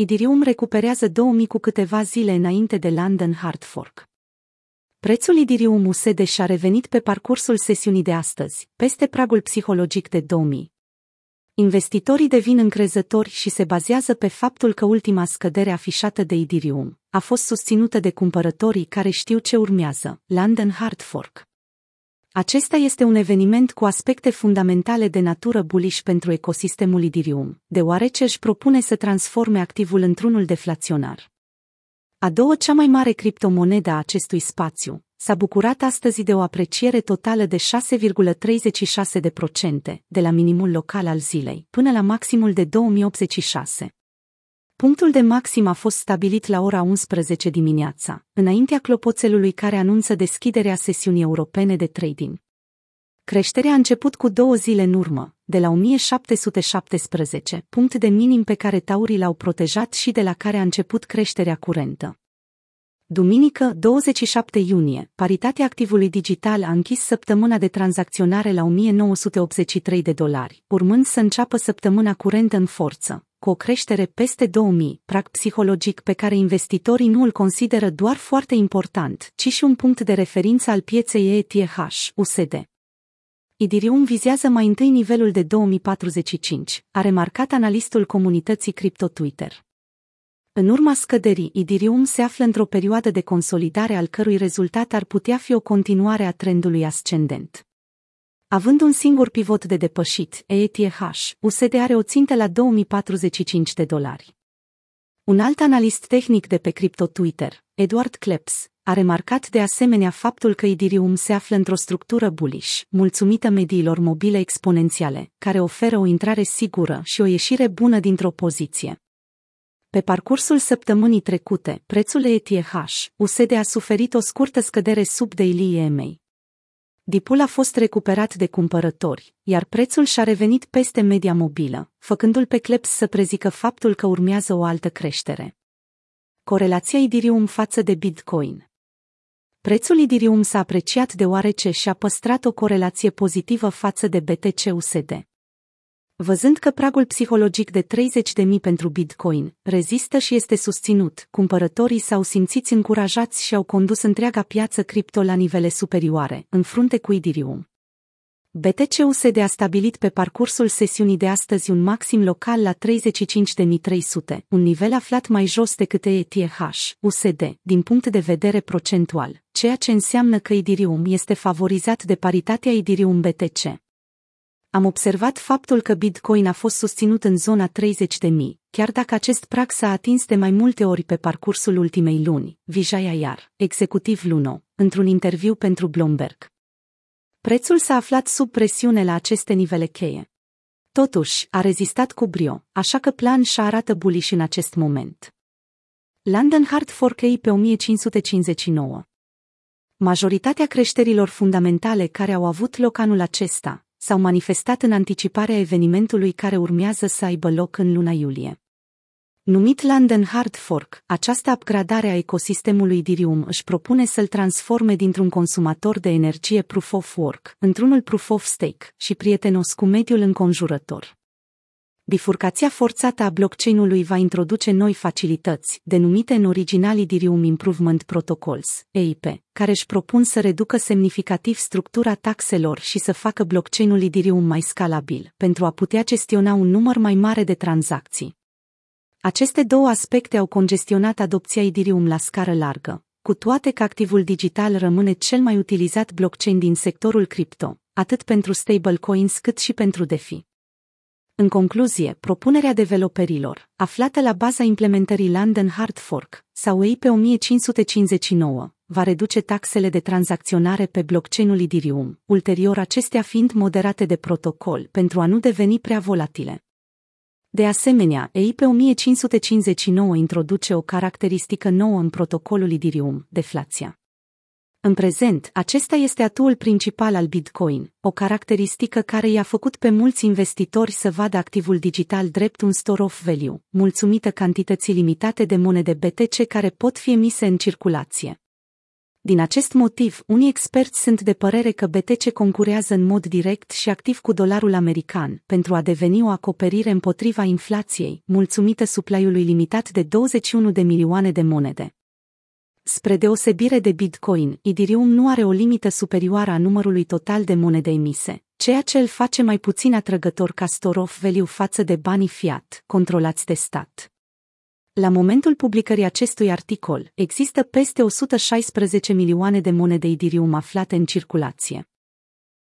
Idirium recuperează 2000 cu câteva zile înainte de London Hard Fork. Prețul Idirium USD și-a revenit pe parcursul sesiunii de astăzi, peste pragul psihologic de 2000. Investitorii devin încrezători și se bazează pe faptul că ultima scădere afișată de Idirium a fost susținută de cumpărătorii care știu ce urmează, London Hard Fork. Acesta este un eveniment cu aspecte fundamentale de natură bullish pentru ecosistemul Idirium, deoarece își propune să transforme activul într-unul deflaționar. A doua cea mai mare criptomonedă a acestui spațiu s-a bucurat astăzi de o apreciere totală de 6,36% de la minimul local al zilei până la maximul de 2086. Punctul de maxim a fost stabilit la ora 11 dimineața, înaintea clopoțelului care anunță deschiderea sesiunii europene de trading. Creșterea a început cu două zile în urmă, de la 1717, punct de minim pe care taurii l-au protejat și de la care a început creșterea curentă. Duminică, 27 iunie, paritatea activului digital a închis săptămâna de tranzacționare la 1983 de dolari, urmând să înceapă săptămâna curentă în forță, cu o creștere peste 2000, prag psihologic pe care investitorii nu îl consideră doar foarte important, ci și un punct de referință al pieței ETH, USD. Idirium vizează mai întâi nivelul de 2045, a remarcat analistul comunității Crypto Twitter. În urma scăderii, Idirium se află într-o perioadă de consolidare al cărui rezultat ar putea fi o continuare a trendului ascendent. Având un singur pivot de depășit, ETH, USD are o țintă la 2045 de dolari. Un alt analist tehnic de pe Crypto Twitter, Edward Kleps, a remarcat de asemenea faptul că Idirium se află într-o structură bullish, mulțumită mediilor mobile exponențiale, care oferă o intrare sigură și o ieșire bună dintr-o poziție. Pe parcursul săptămânii trecute, prețul ETH, USD a suferit o scurtă scădere sub daily EMA. Dipul a fost recuperat de cumpărători, iar prețul și-a revenit peste media mobilă, făcându-l pe Kleps să prezică faptul că urmează o altă creștere. Corelația Idirium față de Bitcoin Prețul Idirium s-a apreciat deoarece și-a păstrat o corelație pozitivă față de BTC-USD. Văzând că pragul psihologic de 30.000 pentru Bitcoin rezistă și este susținut, cumpărătorii s-au simțit încurajați și au condus întreaga piață cripto la nivele superioare, în frunte cu Ethereum. BTC-USD a stabilit pe parcursul sesiunii de astăzi un maxim local la 35.300, un nivel aflat mai jos decât ETH, USD, din punct de vedere procentual, ceea ce înseamnă că Ethereum este favorizat de paritatea Ethereum BTC. Am observat faptul că Bitcoin a fost susținut în zona 30 de mii, chiar dacă acest prag s-a atins de mai multe ori pe parcursul ultimei luni, Vijay Ayar, executiv Luno, într-un interviu pentru Bloomberg. Prețul s-a aflat sub presiune la aceste nivele cheie. Totuși, a rezistat cu brio, așa că plan și arată bullish în acest moment. London Hard Fork pe 1559 Majoritatea creșterilor fundamentale care au avut loc anul acesta, s-au manifestat în anticiparea evenimentului care urmează să aibă loc în luna iulie. Numit London Hard Fork, această upgradare a ecosistemului Dirium își propune să-l transforme dintr-un consumator de energie proof of work într-unul proof of stake și prietenos cu mediul înconjurător. Bifurcația forțată a blockchain-ului va introduce noi facilități, denumite în original Ethereum Improvement Protocols, EIP, care își propun să reducă semnificativ structura taxelor și să facă blockchain-ul Ethereum mai scalabil, pentru a putea gestiona un număr mai mare de tranzacții. Aceste două aspecte au congestionat adopția Ethereum la scară largă, cu toate că activul digital rămâne cel mai utilizat blockchain din sectorul cripto, atât pentru stablecoins cât și pentru DeFi. În concluzie, propunerea developerilor, aflată la baza implementării London Hard Fork, sau EIP 1559, va reduce taxele de tranzacționare pe blockchain-ul Ethereum, ulterior acestea fiind moderate de protocol pentru a nu deveni prea volatile. De asemenea, EIP 1559 introduce o caracteristică nouă în protocolul Ethereum, deflația. În prezent, acesta este atul principal al Bitcoin, o caracteristică care i-a făcut pe mulți investitori să vadă activul digital drept un store of value, mulțumită cantității limitate de monede BTC care pot fi emise în circulație. Din acest motiv, unii experți sunt de părere că BTC concurează în mod direct și activ cu dolarul american pentru a deveni o acoperire împotriva inflației, mulțumită suplaiului limitat de 21 de milioane de monede. Spre deosebire de Bitcoin, Ethereum nu are o limită superioară a numărului total de monede emise, ceea ce îl face mai puțin atrăgător ca store of value față de banii fiat, controlați de stat. La momentul publicării acestui articol, există peste 116 milioane de monede Ethereum aflate în circulație.